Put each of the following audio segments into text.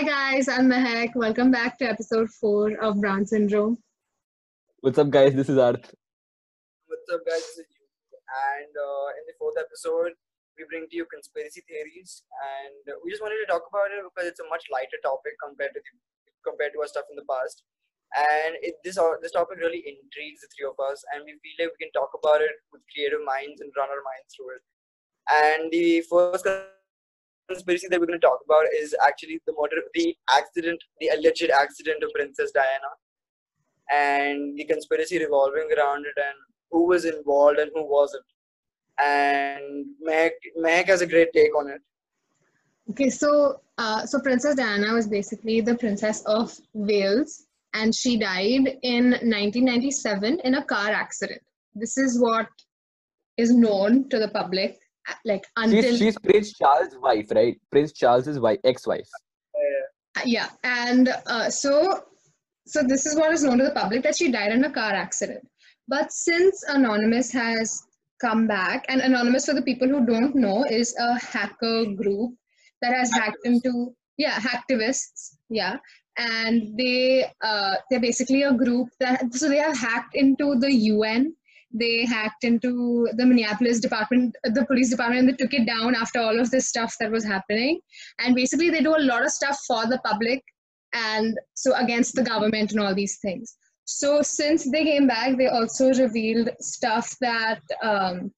Hi guys, I'm Mehak. Welcome back to episode 4 of Brown Syndrome. What's up, guys? This is Arth. What's up, guys? This is you. And uh, in the fourth episode, we bring to you conspiracy theories, and we just wanted to talk about it because it's a much lighter topic compared to the, compared to our stuff in the past. And it, this uh, this topic really intrigues the three of us, and we feel like we can talk about it with creative minds and run our minds through it. And the first conspiracy that we're going to talk about is actually the murder, the accident, the alleged accident of Princess Diana, and the conspiracy revolving around it, and who was involved and who wasn't. And Meg, Meg has a great take on it. Okay, so uh, so Princess Diana was basically the princess of Wales, and she died in 1997 in a car accident. This is what is known to the public like until she's, she's Prince Charles' wife, right? Prince Charles's wife, ex-wife. Uh, yeah, and uh, so so this is what is known to the public that she died in a car accident. But since Anonymous has come back, and Anonymous, for the people who don't know, is a hacker group that has hacked into yeah hacktivists yeah and they uh, they're basically a group that so they have hacked into the UN they hacked into the Minneapolis department, the police department, and they took it down after all of this stuff that was happening. And basically, they do a lot of stuff for the public and so against the government and all these things. So since they came back, they also revealed stuff that um,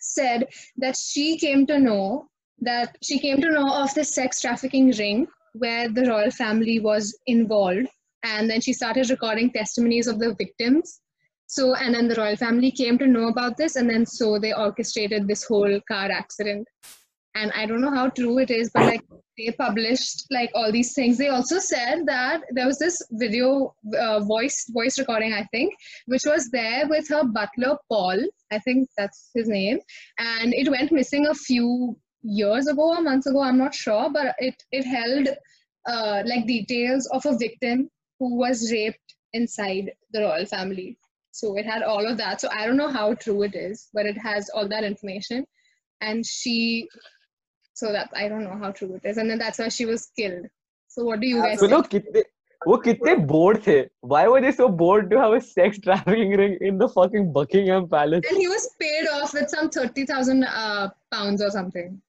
said that she came to know that she came to know of the sex trafficking ring where the royal family was involved and then she started recording testimonies of the victims so, and then the royal family came to know about this, and then so they orchestrated this whole car accident. And I don't know how true it is, but like they published like all these things. They also said that there was this video uh, voice voice recording, I think, which was there with her butler Paul. I think that's his name, and it went missing a few years ago or months ago. I'm not sure, but it it held uh, like details of a victim who was raped inside the royal family. So it had all of that. So I don't know how true it is, but it has all that information. And she, so that I don't know how true it is. And then that's why she was killed. So what do you guys so think? कितने वो कितने bored थे why were they so bored to have a sex trafficking ring in the fucking Buckingham Palace and he was paid off with some 30,000 uh, pounds or something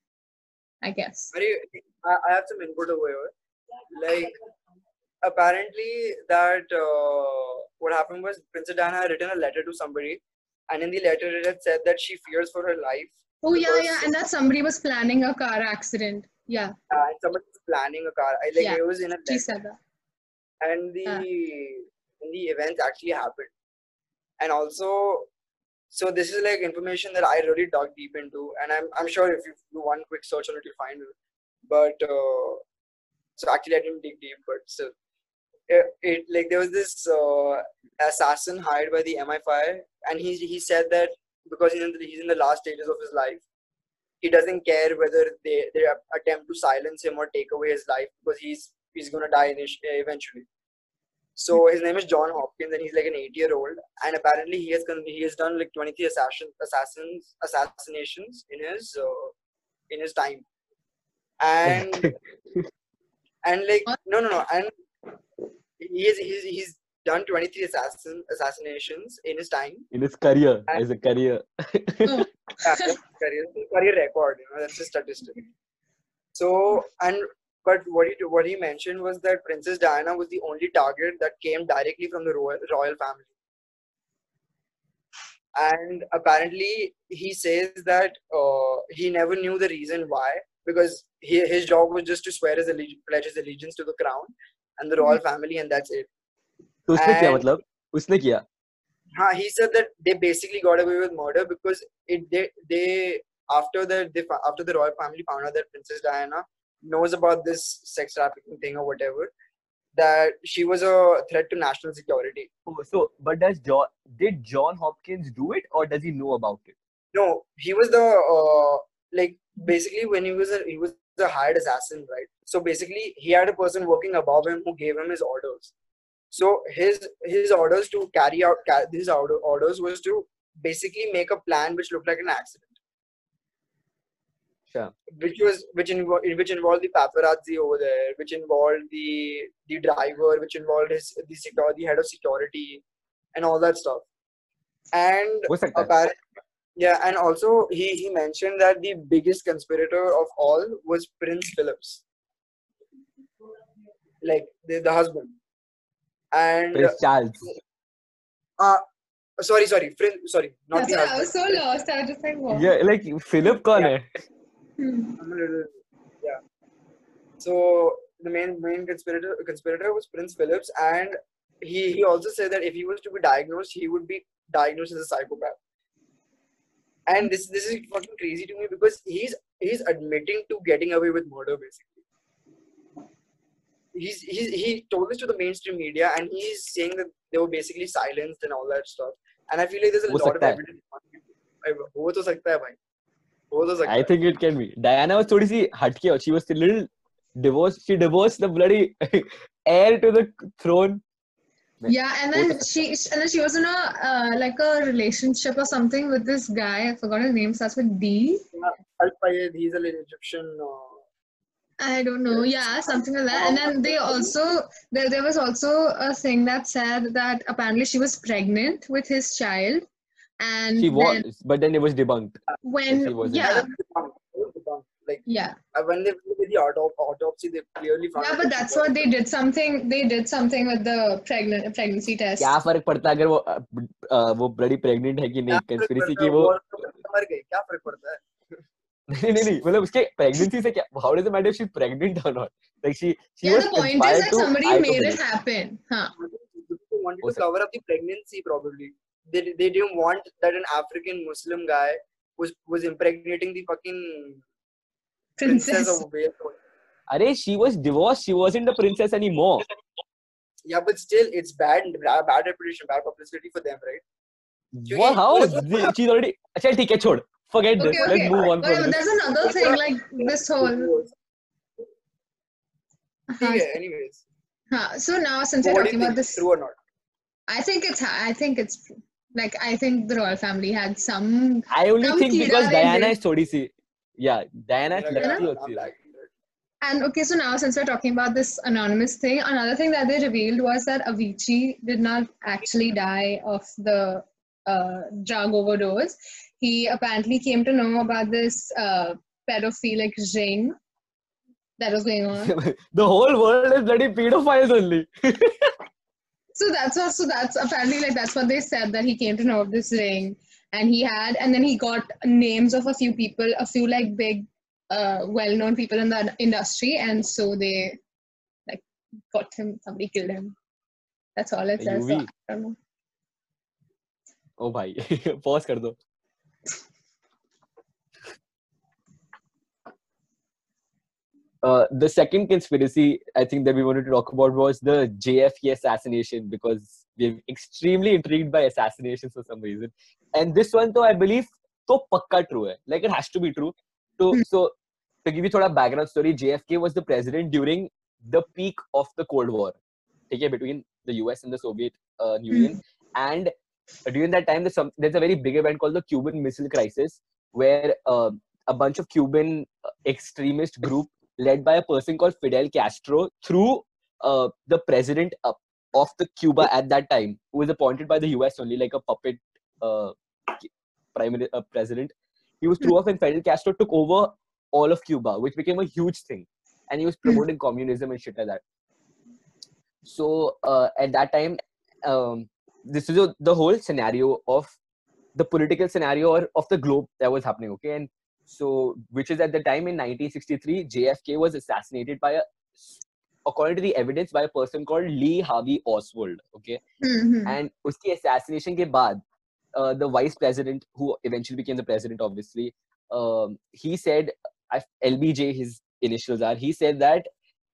I guess I have some input over here like apparently that uh, what happened was Princess Diana had written a letter to somebody, and in the letter it had said that she fears for her life. Oh yeah, yeah, and that somebody was planning a car accident. Yeah. Uh, and somebody was planning a car. I like yeah. it was in a. Letter. She said that. And the yeah. and the events actually happened, and also, so this is like information that I really dug deep into, and I'm I'm sure if you do one quick search on it, you'll find it. But uh, so actually, I didn't dig deep, but still it, it like there was this uh, assassin hired by the MI5, and he he said that because he's in the, he's in the last stages of his life, he doesn't care whether they they attempt to silence him or take away his life because he's he's gonna die eventually. So his name is John Hopkins, and he's like an eight-year-old, and apparently he has he has done like 23 assassin, assassins assassinations in his uh, in his time, and and like no no no and he's, he's, he's done 23 assassin, assassinations in his time. In his career, and, as a career. yeah, career, career record, you know, that's a statistic. So, and but what he what he mentioned was that Princess Diana was the only target that came directly from the royal, royal family. And apparently, he says that uh, he never knew the reason why, because he, his job was just to swear his allegiance, pledge his allegiance to the crown, and the royal family and that's it तो उसने क्या मतलब उसने किया हाँ he said that they basically got away with murder because it they they after the they, after the royal family found out that Princess Diana knows about this sex trafficking thing or whatever that she was a threat to national security. Oh, so but does John did John Hopkins do it or does he know about it? No, he was the uh, like basically when he was a, he was a hired assassin, right? So basically, he had a person working above him who gave him his orders. So his his orders to carry out these orders was to basically make a plan which looked like an accident. Sure. Which was which in which involved the paparazzi over there, which involved the the driver, which involved his the security head of security, and all that stuff. And apparently, yeah and also he he mentioned that the biggest conspirator of all was prince philips like the, the husband and prince charles uh, sorry sorry prince sorry not That's the husband. i was so lost i was just like what? yeah like philip kaun yeah. i'm a little yeah so the main main conspirator conspirator was prince philips and he he also said that if he was to be diagnosed he would be diagnosed as a psychopath And this this is fucking crazy to me because he's he's admitting to getting away with murder basically. He's, he's he told this to the mainstream media and he's saying that they were basically silenced and all that stuff. And I feel like there's a हो lot of सकता है। evidence. हो तो सकता है भाई हो तो सकता I है think it can be. Diana was थोड़ी सी हटके और she was a little divorced. She divorced the bloody heir to the throne. yeah and then she and then she was in a uh, like a relationship or something with this guy i forgot his name starts with d uh, yeah, he's an egyptian uh, I don't know. Yeah, something like that. And then they also there, there was also a thing that said that apparently she was pregnant with his child, and she was, then, but then it was debunked. When yeah, debunked. Yeah like yeah uh, when they did the autop- autopsy, they clearly found. yeah, but that's what they did. Something they did something with the pregnant pregnancy test. क्या फ़र्क पड़ता है अगर वो अ, अ, वो bloody pregnant है कि नहीं conspiracy की है? वो मर गई क्या फ़र्क पड़ता है नहीं नहीं नहीं मतलब उसके pregnancy से क्या pregnant or not like she she yeah, was the point is conspired that to somebody made it happen. Huh. They wanted हो to cover up the pregnancy probably. They they didn't want that an African Muslim guy was was impregnating the fucking princess. of Are she was divorced. She wasn't the princess anymore. Yeah, but still, it's bad, bad reputation, bad publicity for them, right? Well, how? She's already. Achha, take a chod. Forget okay, this. Okay. Let's move on. But, from there's this. another thing, like this whole. Yeah, uh-huh. anyways. Huh. So now, since we're talking about this, true or not? I think it's. I think it's. Like I think the royal family had some. I only think because Diana is yeah diana and okay so now since we're talking about this anonymous thing another thing that they revealed was that avicii did not actually die of the uh, drug overdose. He apparently came to know about this uh, pedophilic ring that was going on. The whole world is bloody pedophiles only. So that's what so that's apparently like that's what they said that he came to know of this ring and he had and then he got names of a few people a few like big uh, well-known people in the industry and so they like got him somebody killed him. That's all it says. So, I don't know. oh my pause kar do Uh, the second conspiracy I think that we wanted to talk about was the JFK assassination because we're extremely intrigued by assassinations for some reason. And this one, though, I believe, so pakka true. Hai. Like it has to be true. So, hmm. so to give you a little background story, JFK was the president during the peak of the Cold War, okay, between the US and the Soviet uh, hmm. Union. And during that time, there's, there's, a very big event called the Cuban Missile Crisis, where uh, a bunch of Cuban uh, extremist group led by a person called Fidel Castro threw uh, the president up of the Cuba at that time, who was appointed by the US only, like a puppet uh, prime uh, president. He was through off, and Fidel Castro took over all of Cuba, which became a huge thing. And he was promoting communism and shit like that. So uh, at that time, um, this is a, the whole scenario of the political scenario or of the globe that was happening. Okay, and so which is at the time in 1963, JFK was assassinated by a, according to the evidence, by a person called Lee Harvey Oswald. Okay, Mhm. and uski assassination ke baad, uh, the vice president who eventually became the president obviously um, he said I- lbj his initials are he said that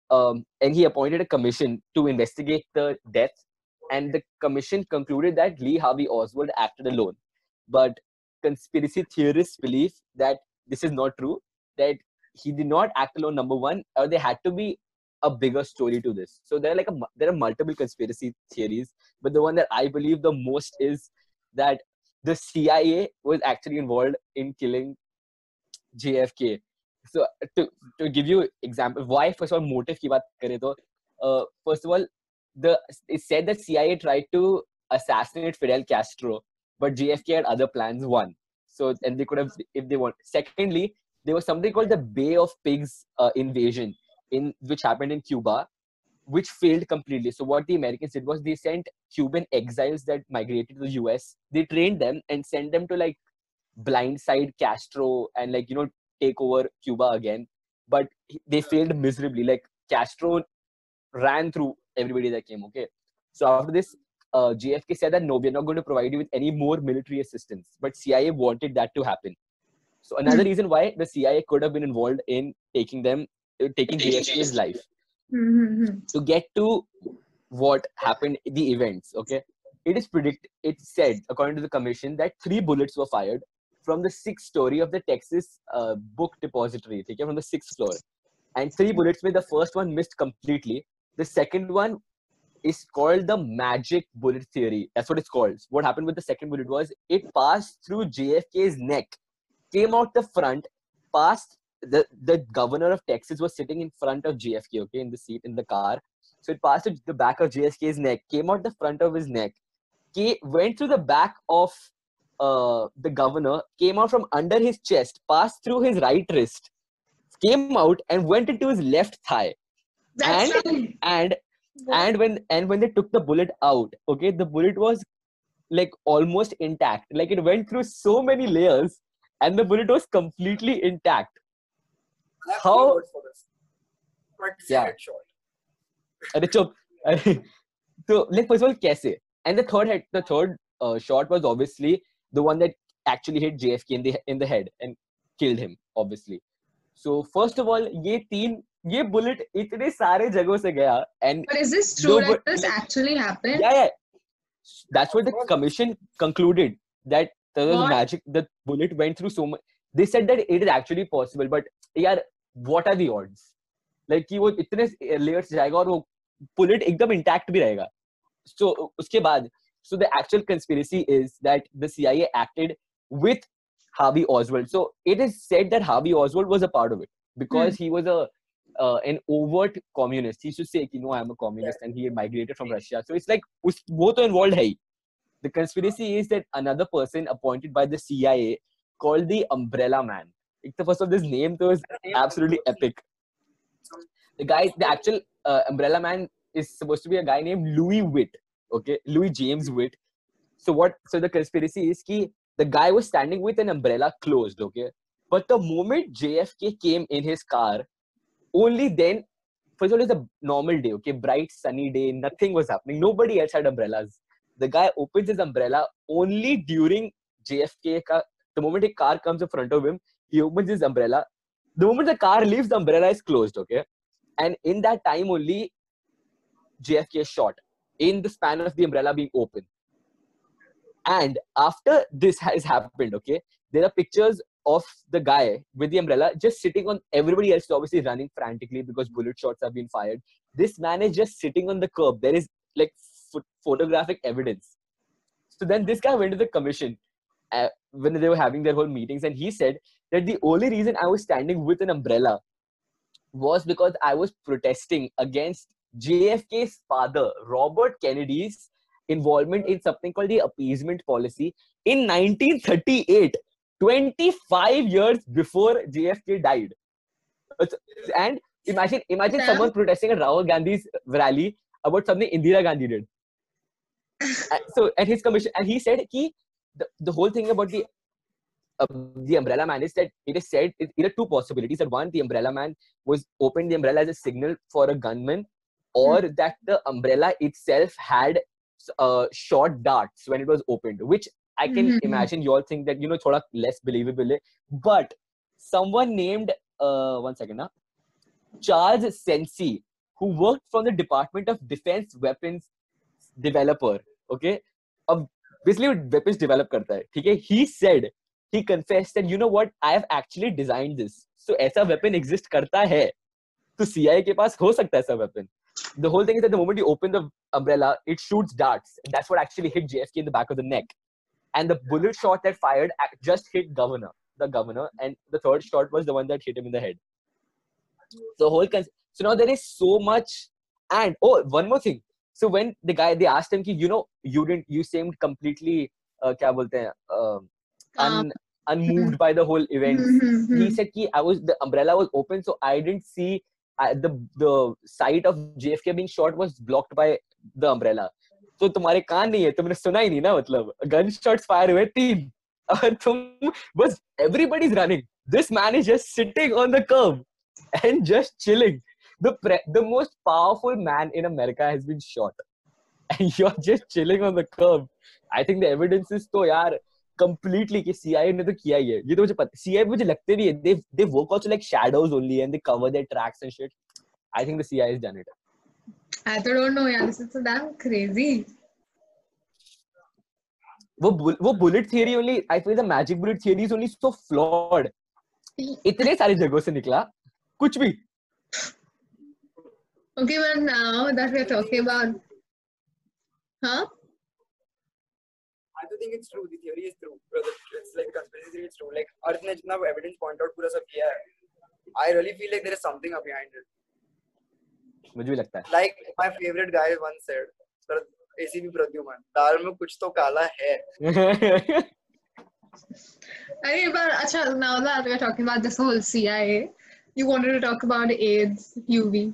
um, and he appointed a commission to investigate the death and the commission concluded that lee harvey oswald acted alone but conspiracy theorists believe that this is not true that he did not act alone number one or there had to be a bigger story to this so there are like a, mu- there are multiple conspiracy theories but the one that I believe the most is that the CIA was actually involved in killing JFK so to to give you example why first of all motive की बात करें तो uh, first of all the it said that CIA tried to assassinate Fidel Castro but JFK had other plans one so and they could have if they want secondly there was something called the Bay of Pigs uh, invasion in which happened in Cuba which failed completely so what the Americans did was they sent Cuban exiles that migrated to the US they trained them and sent them to like blindside Castro and like you know take over Cuba again. But they failed miserably. Like Castro ran through everybody that came. Okay, so after this, uh, JFK said that no, we're not going to provide you with any more military assistance. But CIA wanted that to happen. So another reason why the CIA could have been involved in taking them, taking JFK's life. Mm-hmm. To get to what happened, the events. Okay, it is predict. It said according to the commission that three bullets were fired from the sixth story of the Texas uh, book depository, okay, from the sixth floor. And three bullets made the first one missed completely. The second one is called the magic bullet theory. That's what it's called. What happened with the second bullet was it passed through JFK's neck, came out the front, passed the, the governor of Texas was sitting in front of JFK, okay, in the seat in the car. So it passed the back of JFK's neck, came out the front of his neck, came, went through the back of uh, the governor came out from under his chest, passed through his right wrist, came out and went into his left thigh. That's and right. and and when and when they took the bullet out, okay, the bullet was like almost intact. Like it went through so many layers, and the bullet was completely intact. I have How- three for this. Practicing Yeah. headshot. अरे चुप अरे so like first of all कैसे and the third head the third uh, shot was obviously the one that actually hit JFK in the in the head and killed him obviously so first of all ये तीन ये bullet इतने सारे जगहों से गया and But is this true that this actually happened? yeah yeah that's what the commission concluded that there was What? magic the bullet went through so much they said that it is actually possible but यार what are the odds like कि वो इतने layers से जाएगा और वो bullet एकदम intact भी रहेगा सो so उसके बाद so the actual conspiracy is that the CIA acted with Harvey Oswald so it is said that Harvey Oswald was a part of it because he was a uh, an overt communist he to say कि no I'm a communist yeah. and he migrated from Russia so it's like वो तो involved है the conspiracy is that another person appointed by the CIA called the Umbrella Man. The first of this name though is absolutely epic. The guy, the actual uh, Umbrella Man is supposed to be a guy named Louis Witt. Okay, Louis James Witt. So what? So the conspiracy is ki the guy was standing with an umbrella closed. Okay, but the moment JFK came in his car, only then. First of all, it's a normal day. Okay, bright sunny day. Nothing was happening. Nobody else had umbrellas the guy opens his umbrella only during JFK. Ka, the moment a car comes in front of him, he opens his umbrella. The moment the car leaves, the umbrella is closed. Okay, and in that time only, JFK is shot in the span of the umbrella being open. And after this has happened, okay, there are pictures of the guy with the umbrella just sitting on everybody else is obviously running frantically because bullet shots have been fired. This man is just sitting on the curb. There is like ph- photographic evidence. So then this guy went to the commission uh, when they were having their whole meetings, and he said that the only reason I was standing with an umbrella was because I was protesting against JFK's father, Robert Kennedy's involvement in something called the appeasement policy in 1938, 25 years before JFK died. And imagine, imagine Sam? someone protesting at Rahul Gandhi's rally about something Indira Gandhi did. So at his commission, and he said he the, the whole thing about the uh, the umbrella man is that it is said it, are two possibilities. That one the umbrella man was opened the umbrella as a signal for a gunman or that the umbrella itself had uh, short darts when it was opened which i can Mhm. imagine you all think that you know thoda less believable but someone named uh, one second now charles senseney who worked from the department of defense weapons developer okay? अब basically वो weapons develop करता है ठीक है he said he confessed that you know what I have actually designed this so ऐसा weapon exist करता है तो CIA के पास हो सकता है ऐसा weapon the whole thing is that the moment you open the umbrella it shoots darts that's what actually hit JFK in the back of the neck and the bullet shot that fired just hit governor the governor, and the third shot was the one that hit him in the head. So whole con- so now there is so much, and oh, one more thing. So when the guy they asked him, ki, you know, you didn't, you seemed completely, uh, क्या बोलते हैं, uh, un, unmoved by the whole event. Mm-hmm. He said, ki, I was the umbrella was open, so I didn't see I, the the sight of JFK being shot was blocked by the umbrella. तो तुम्हारे कान नहीं है तुमने सुना ही नहीं ना मतलब gun shots fire हुए तीन और तुम बस everybody is running this man is just sitting on the curb and just chilling the pre- the most powerful man in america has been shot and you're just chilling on the curb i think the evidence is तो यार completely कि CIA ने तो किया ही है ये तो मुझे पता CIA मुझे लगते भी है they they work also like shadows only and they cover their tracks and shit I think the CIA has done it I don't know, yeah. This is so damn crazy. वो bull- वो bullet theory only I feel the magic bullet theory is only so flawed इतने सारी जगहों से निकला कुछ भी Okay, but now that we're talking about, huh? I do think it's true. The theory is true. Brother. It's like a conspiracy theory. It's true. Like Earth ने जितना evidence point out पूरा सब किया है. I really feel like there is something up behind it. मुझे भी लगता है Like my favorite guy once said, "Sir, ACB Pradyuman, दाल में कुछ तो काला है." I mean, but acha, now that we're talking about this whole CIA, you wanted to talk about AIDS, UV.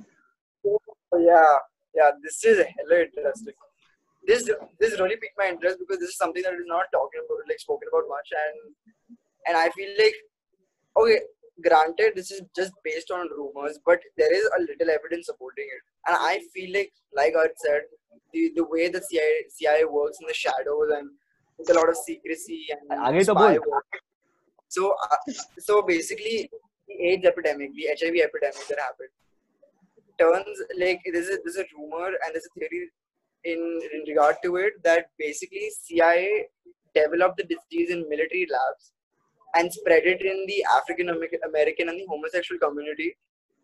yeah, yeah. This is hella interesting. This this really piqued my interest because this is something that is not talking about, like spoken about much, and and I feel like okay, granted, this is just based on rumors, but there is a little evidence supporting it, and I feel like, like I said, the the way the CIA CIA works in the shadows and it's a lot of secrecy and spy work. So uh, so basically, the AIDS epidemic, the HIV epidemic that happened turns like there's a there's a rumor and there's a theory in in regard to it that basically CIA developed the disease in military labs and spread it in the African American and the homosexual community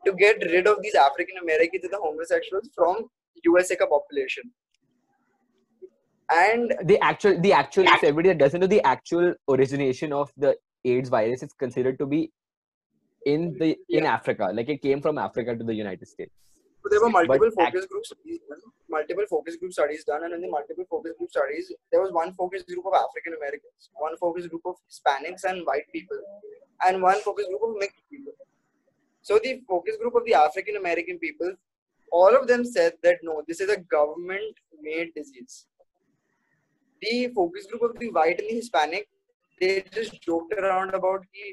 to get rid of these African Americans and the homosexuals from USA population. And the actual the actual if everybody that doesn't know the actual origination of the AIDS virus is considered to be in the in Africa like it came from Africa to the United States So there were multiple But focus group studies multiple focus group studies done, and in the multiple focus group studies, there was one focus group of African Americans, one focus group of Hispanics and white people, and one focus group of mixed people. So the focus group of the African American people, all of them said that no, this is a government-made disease. The focus group of the white and the Hispanic, they just joked around about the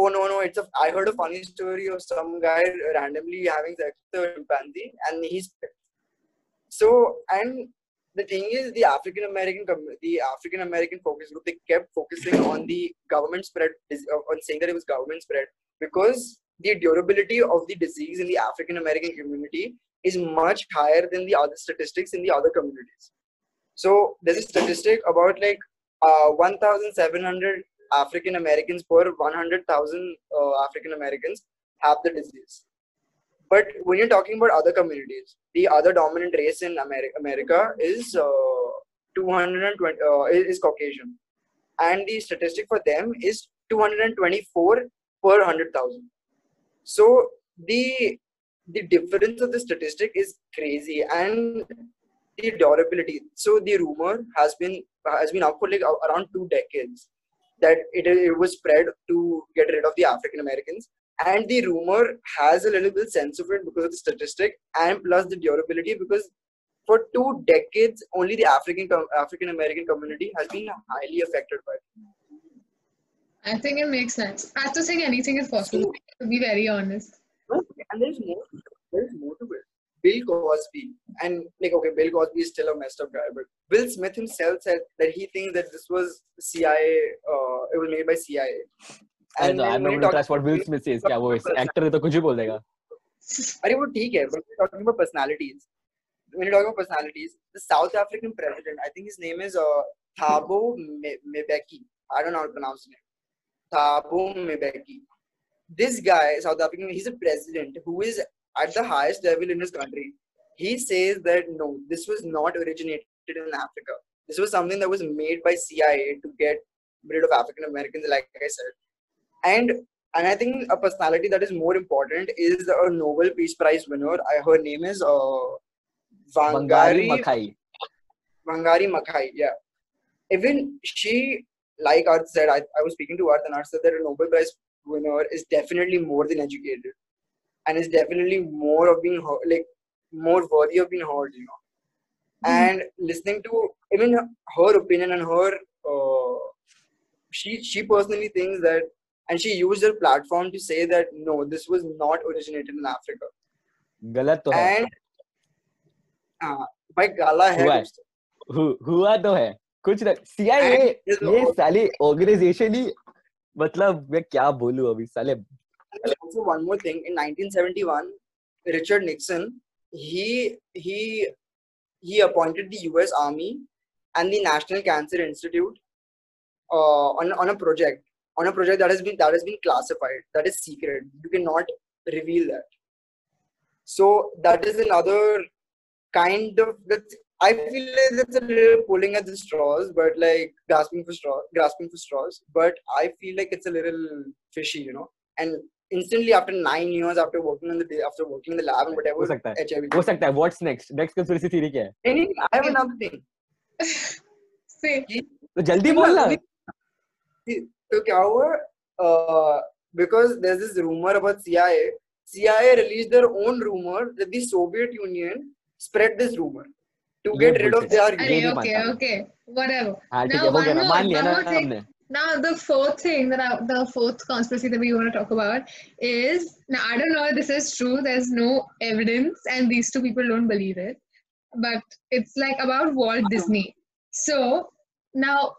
oh no no it's a i heard a funny story of some guy randomly having sex with a chimpanzee and he's so and the thing is the african american the african american focus group they kept focusing on the government spread uh, on saying that it was government spread because the durability of the disease in the african american community is much higher than the other statistics in the other communities. So there's a statistic about like uh, 1700 African Americans per 100,000 uh, African Americans have the disease. But when you're talking about other communities, the other dominant race in America, America is uh, 220 uh, is Caucasian, and the statistic for them is 224 per 100,000. So the the difference of the statistic is crazy, and the durability. So the rumor has been has been up for like around two decades that it, it was spread to get rid of the African Americans. And the rumor has a little bit sense of it because of the statistic and plus the durability because for two decades only the African African American community has been highly affected by it. I think it makes sense. I have to think anything is possible, to be very honest. And there's more there's more to it. Bill Cosby and like okay, Bill Cosby is still a messed up guy, but Will Smith himself said that he thinks that this was CIA. Uh, it was made by CIA. I know, then I'm when not you going to talk trust what about Will Smith says क्या वो actor है तो कुछ भी बोल देगा अरे वो ठीक है but we're talking about personalities when you're talking about personalities the South African president I think his name is uh, Thabo Me- Mbeki I don't know how to pronounce his name Thabo Mbeki this guy South African he's a president who is at the highest level in his country he says that no this was not originated in Africa this was something that was made by CIA to get rid of African Americans like I said and and I think a personality that is more important is a Nobel Peace Prize winner. I, her name is uh, Wangari Wangari Maathai. Wangari Maathai. Yeah, even she, like Arth said, I, I was speaking to Arth and Arth said that a Nobel Prize winner is definitely more than educated, and is definitely more of being heard, like more worthy of being heard. You know, and listening to even her opinion and her, uh, she she personally thinks that, and she used her platform to say that no, this was not originated in Africa, गलत तो है and uh, भाई गाला है हुआ है। कुछ तो। Who- हुआ तो है कुछ ना CIA And this ये was- साली ऑर्गेनाइजेशन ही मतलब मैं क्या बोलूं अभी साले and also one more thing in 1971 richard nixon he he he appointed the us army and the national cancer institute uh, on, on a project on a project that has been that has been classified that is secret you cannot reveal that so that is another kind of that's I feel like that's a little pulling at the straws, but like grasping for straws, grasping for straws. But I feel like it's a little fishy, you know. And instantly after nine years after working on the day, after working in the lab and हो whatever, सकता है HIV. हो सकता है what's next next conspiracy theory क्या है Any- I have another thing. Say, तो जल्दी बोल ना So क्या हुआ? Uh, because there's this rumor about CIA. CIA released their own rumor that the Soviet Union spread this rumor to ये get rid of their. okay, okay, whatever. हाँ ठीक Now, है one more- मान लिया one ना more thing. Now, the fourth thing that I, the fourth conspiracy that we want to talk about is now I don't know if this is true. There's no evidence, and these two people don't believe it. But it's like about Walt uh-huh. Disney. So now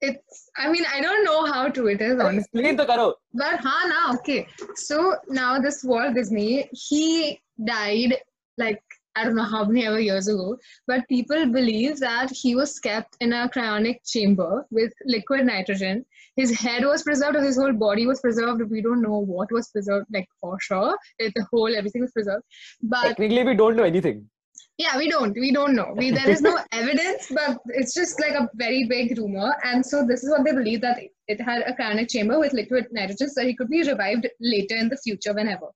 it's I mean I don't know how true it is honestly. Explain the karo. But ha na okay. So now this Walt Disney he died like I don't know how many ever years ago, but people believe that he was kept in a cryonic chamber with liquid nitrogen. His head was preserved, or his whole body was preserved. We don't know what was preserved, like for sure. Like, the whole everything was preserved. But technically, we don't know anything. Yeah, we don't. We don't know. We, there is no evidence, but it's just like a very big rumor. And so this is what they believe that it had a cryonic chamber with liquid nitrogen, so he could be revived later in the future, whenever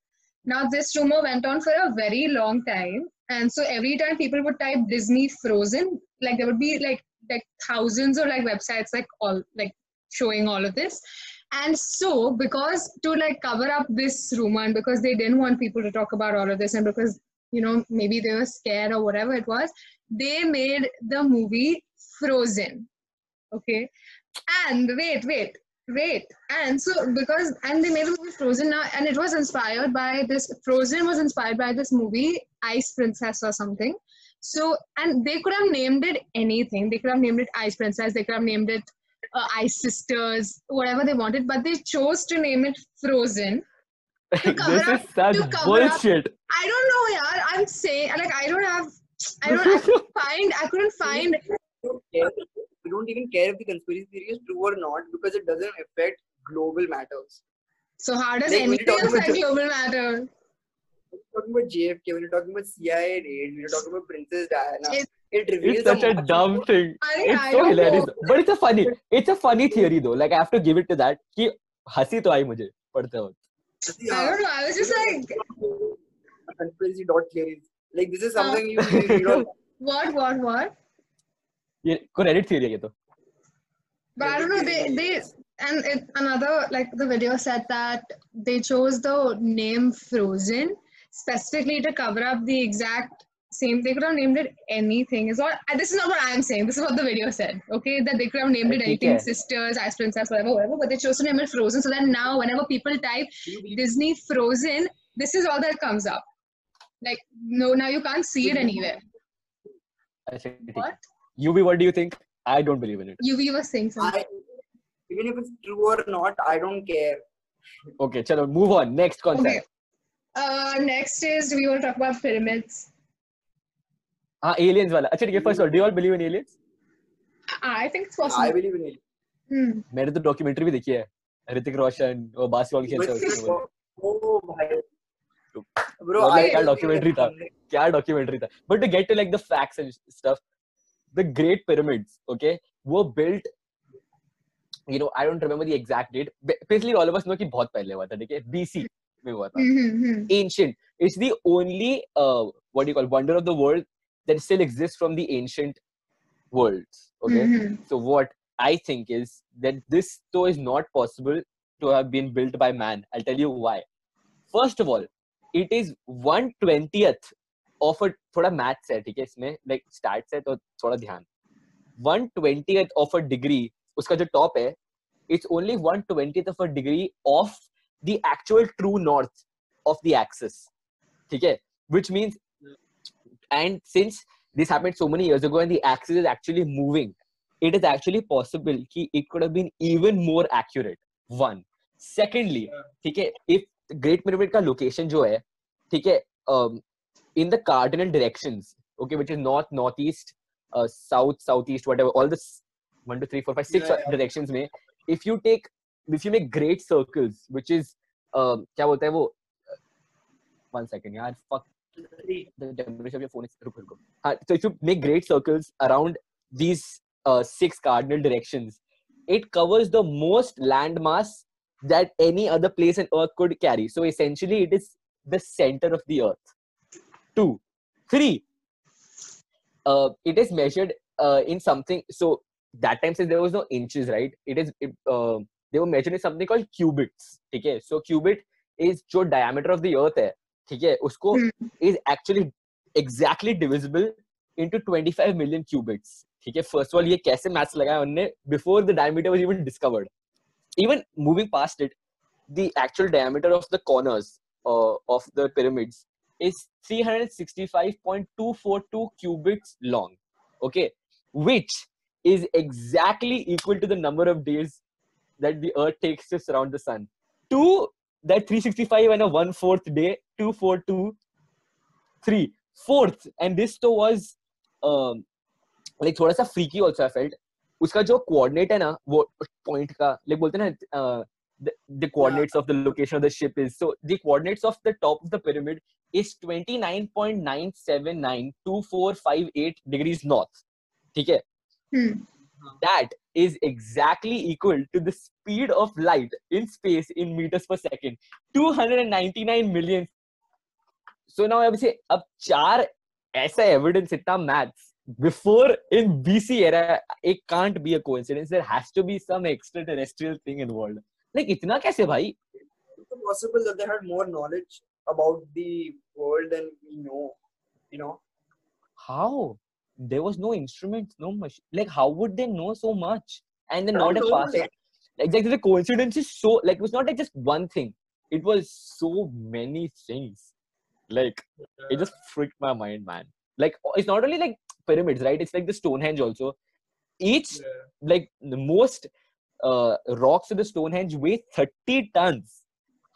now this rumor went on for a very long time. And so every time people would type disney frozen like there would be like like thousands of like websites like all like showing all of this. And so because to like cover up this rumor and because they didn't want people to talk about all of this and because you know maybe they were scared or whatever it was they made the movie frozen. Okay? And wait wait Great. And so because and they made the movie Frozen now, and it was inspired by this Frozen was inspired by this movie Ice Princess or something. So and they could have named it anything. They could have named it Ice Princess. They could have named it uh, Ice Sisters, whatever they wanted. But they chose to name it Frozen. This is bullshit. Up. I don't know, yeah. I'm saying like I don't have. I don't. I find. I couldn't find We don't even care if the conspiracy theory is true or not because it doesn't affect global matters. So how does Like, when you anything talk about affect the- global matter? When you're talking about JFK, when you're talking about CIA raid, when you're talking about Princess Diana, It- it reveals it's such a much dumb more- thing I, it's I so don't hilarious know. but it's a funny it's a funny theory though like I have to give it to that कि हंसी तो आई मुझे पढ़ते वक्त I don't know. I was just like, conspiracy dot theories. Like this is Uh. something you, you read on what, what, what? ये credit theory है ये तो But I don't know. They, they, and it, another like the video said that they chose the name Frozen specifically to cover up the exact same. They could have named it anything. Is what and this is not what I'm saying. This is what the video said. Okay, that they could have named it Okay, anything, yeah. sisters, ice princess, whatever, whatever. But they chose to name it Frozen, so that now whenever people type Disney Frozen, this is all that comes up. Like no, now you can't see it anywhere. अच्छा ठीक है What? UV what do you think I don't believe in it UV was saying something. I, even if it's true or not, I don't care. okay चलो move on next concept Okay. Uh, next is do we want to talk about pyramids? हाँ aliens वाला अच्छा ठीक है first of all do you all believe in aliens I think it's I possible. believe in it. Hmm. मैंने तो documentary भी देखी है ऋतिक रोशन और बास्केटबॉल खेलता है उसमें वो। Oh, भाई. Bro, मतलब I क्या documentary था क्या डॉक्यूमेंट्री था but to get to like the facts and stuff the great pyramids okay वो built you know I don't remember the exact date. Ba- Basically, all of us know कि बहुत पहले हुआ था, ठीक है? BC में हुआ था. Mm-hmm. Ancient. It's the only uh, what do you call wonder of the world that still exists from the ancient worlds. Okay. Mm-hmm. So what I think is that this though is not possible to have been built by man. I'll tell you why. First of all, it is one twentieth a थोड़ा maths है ठीक है इसमें like stats है तो थोड़ा ध्यान. One twentieth of a degree उसका जो top है it's only one twentieth of a degree of the actual true north of the axis. ठीक है? Which means and since this happened so many years ago and the axis is actually moving it is actually possible कि it could have been even more accurate one secondly Yeah. ठीक है if great pyramid का location जो है ठीक है um, in the cardinal directions okay which is north northeast uh, south southeast whatever all this one two three four five six Yeah, yeah. directions में if you take if you make great circles which is um, क्या बोलते हैं वो one second यार fuck the temperature of your phone is रुको रुको uh, so if you make great circles around these uh, six cardinal directions it covers the most land mass that any other place on earth could carry so essentially it is the center of the earth two three uh, it is measured uh, in something so that time since there was no inches right it is it, uh, they were measured in something called cubits okay so cubit is जो diameter of the earth है ठीक है उसको Hmm. is actually exactly divisible into 25 million cubits ठीक है first of all ये कैसे maths लगाया उन्होंने before the diameter was even discovered even moving past it the actual diameter of the corners uh, of the pyramids is 365.242 cubits long okay which is exactly equal to the number of days that the earth takes to surround the sun two that 365 and a one fourth day two four two three fourth and this though was um like थोड़ा सा freaky also I felt उसका जो coordinate है ना वो point का like बोलते हैं ना uh, the, the coordinates of the location of the ship is so the coordinates of the top of the pyramid is 29.9792458 degrees north ठीक है Hmm. that is exactly equal to the speed of light in space in meters per second 299 million so now अब से अब चार ऐसा evidence इतना maths before in BC era it can't be a coincidence there has to be some extraterrestrial thing involved like इतना कैसे भाई It's possible that they had more knowledge about the world than we know. You know, how there was no instruments no machine like how would they know so much and then I not a don't know, fast like- exactly the coincidence is so like it was not like just one thing it was so many things like it just freaked my mind man like it's not only like pyramids right it's like the stonehenge also each Yeah. like the most uh, rocks of the stonehenge weigh 30 tons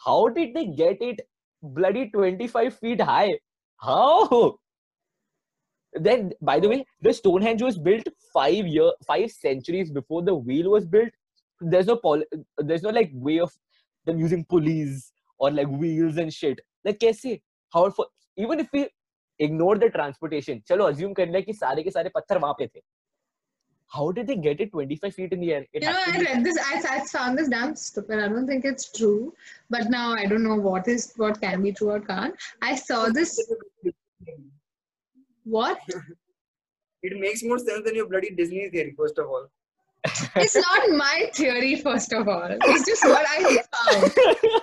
how did they get it bloody 25 feet high how then by the way the stonehenge was built five year five centuries before the wheel was built there's no pol- there's no like way of them using pulleys or like wheels and shit like kaise how for even if we ignore the transportation chalo assume कर ले कि सारे के सारे पत्थर वहाँ पे थे how did they get it 25 feet in the air? It you know, I read this. I, I found this damn stupid. I don't think it's true, but now I don't know what is what can be true or can't. I saw this. What? it makes more sense than your bloody Disney theory. First of all, it's not my theory. First of all, it's just what I found.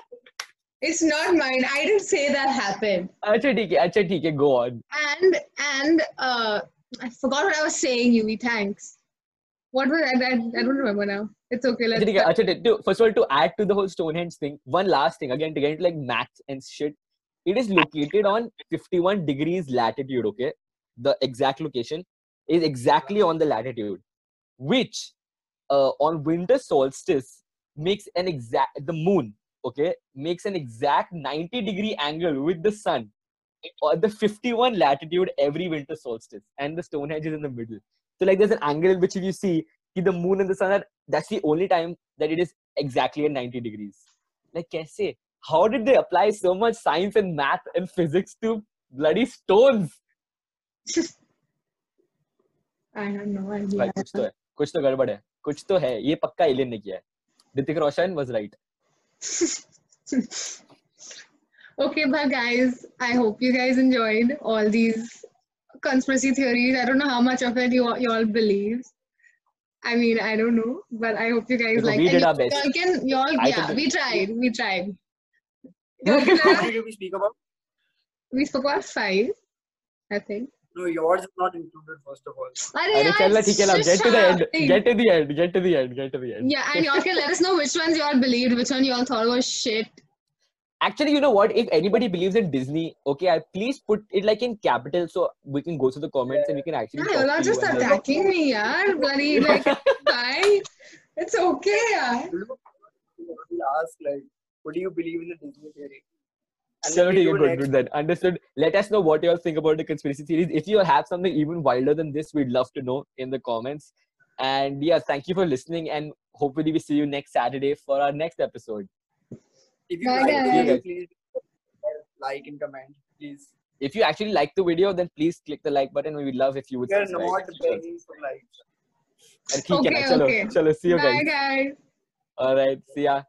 It's not mine. I didn't say that happened. Acha, okay, acha, okay, go on. And and uh, I forgot what I was saying, Yui. Thanks what was I, I, I don't remember now. It's okay. Let's Achha, Achha, to, first of all, to add to the whole Stonehenge thing, one last thing again to get into like math and shit. It is located on 51 degrees latitude. Okay, the exact location is exactly on the latitude, which uh, on winter solstice makes an exact the moon. Okay, makes an exact 90 degree angle with the sun or the 51 latitude every winter solstice, and the Stonehenge is in the middle. So like there's an angle in which if you see the moon and the sun are that's the only time that it is exactly at 90 degrees. Like kaise? How did they apply so much science and math and physics to bloody stones? I have no idea. Like, कुछ तो है कुछ तो गड़बड़ है कुछ तो है ये पक्का एलियन ने किया है Hrithik Roshan was right. okay, but guys. I hope you guys enjoyed all these conspiracy theories. I don't know how much of it you, you all believe. I mean, I don't know, but I hope you guys like. We did our best. Y'all can, y'all, yeah, we tried, we tried. how many did we speak about? We spoke about five, I think. No, yours is not included, first of all. Arre, Arre, challa, theek hai, get to the end. Get to the end. Get to the end. Get to the end. Yeah, and y'all can let us know which ones y'all believed, which one y'all thought was shit actually you know what if anybody believes in disney okay I, please put it like in capital so we can go to the comments and we can actually Yeah, y'all are to you just and, like, attacking me, yaar. Bloody, like, bye. It's okay, yaar. We'll ask, like, what do you believe in the Disney theory? And you're good, do good, next good then. Understood. Let us know what you all think about the conspiracy theories. If you have something even wilder than this, we'd love to know in the comments. And yeah, thank you for listening. And hopefully, we see you next Saturday for our next episode. If you like the video, please like and comment, please. If you actually like the video, then please click the like button. We would love if you would. We are not begging for likes. Okay, okay. Chalo, chalo, see you guys. Bye guys. All right, see ya.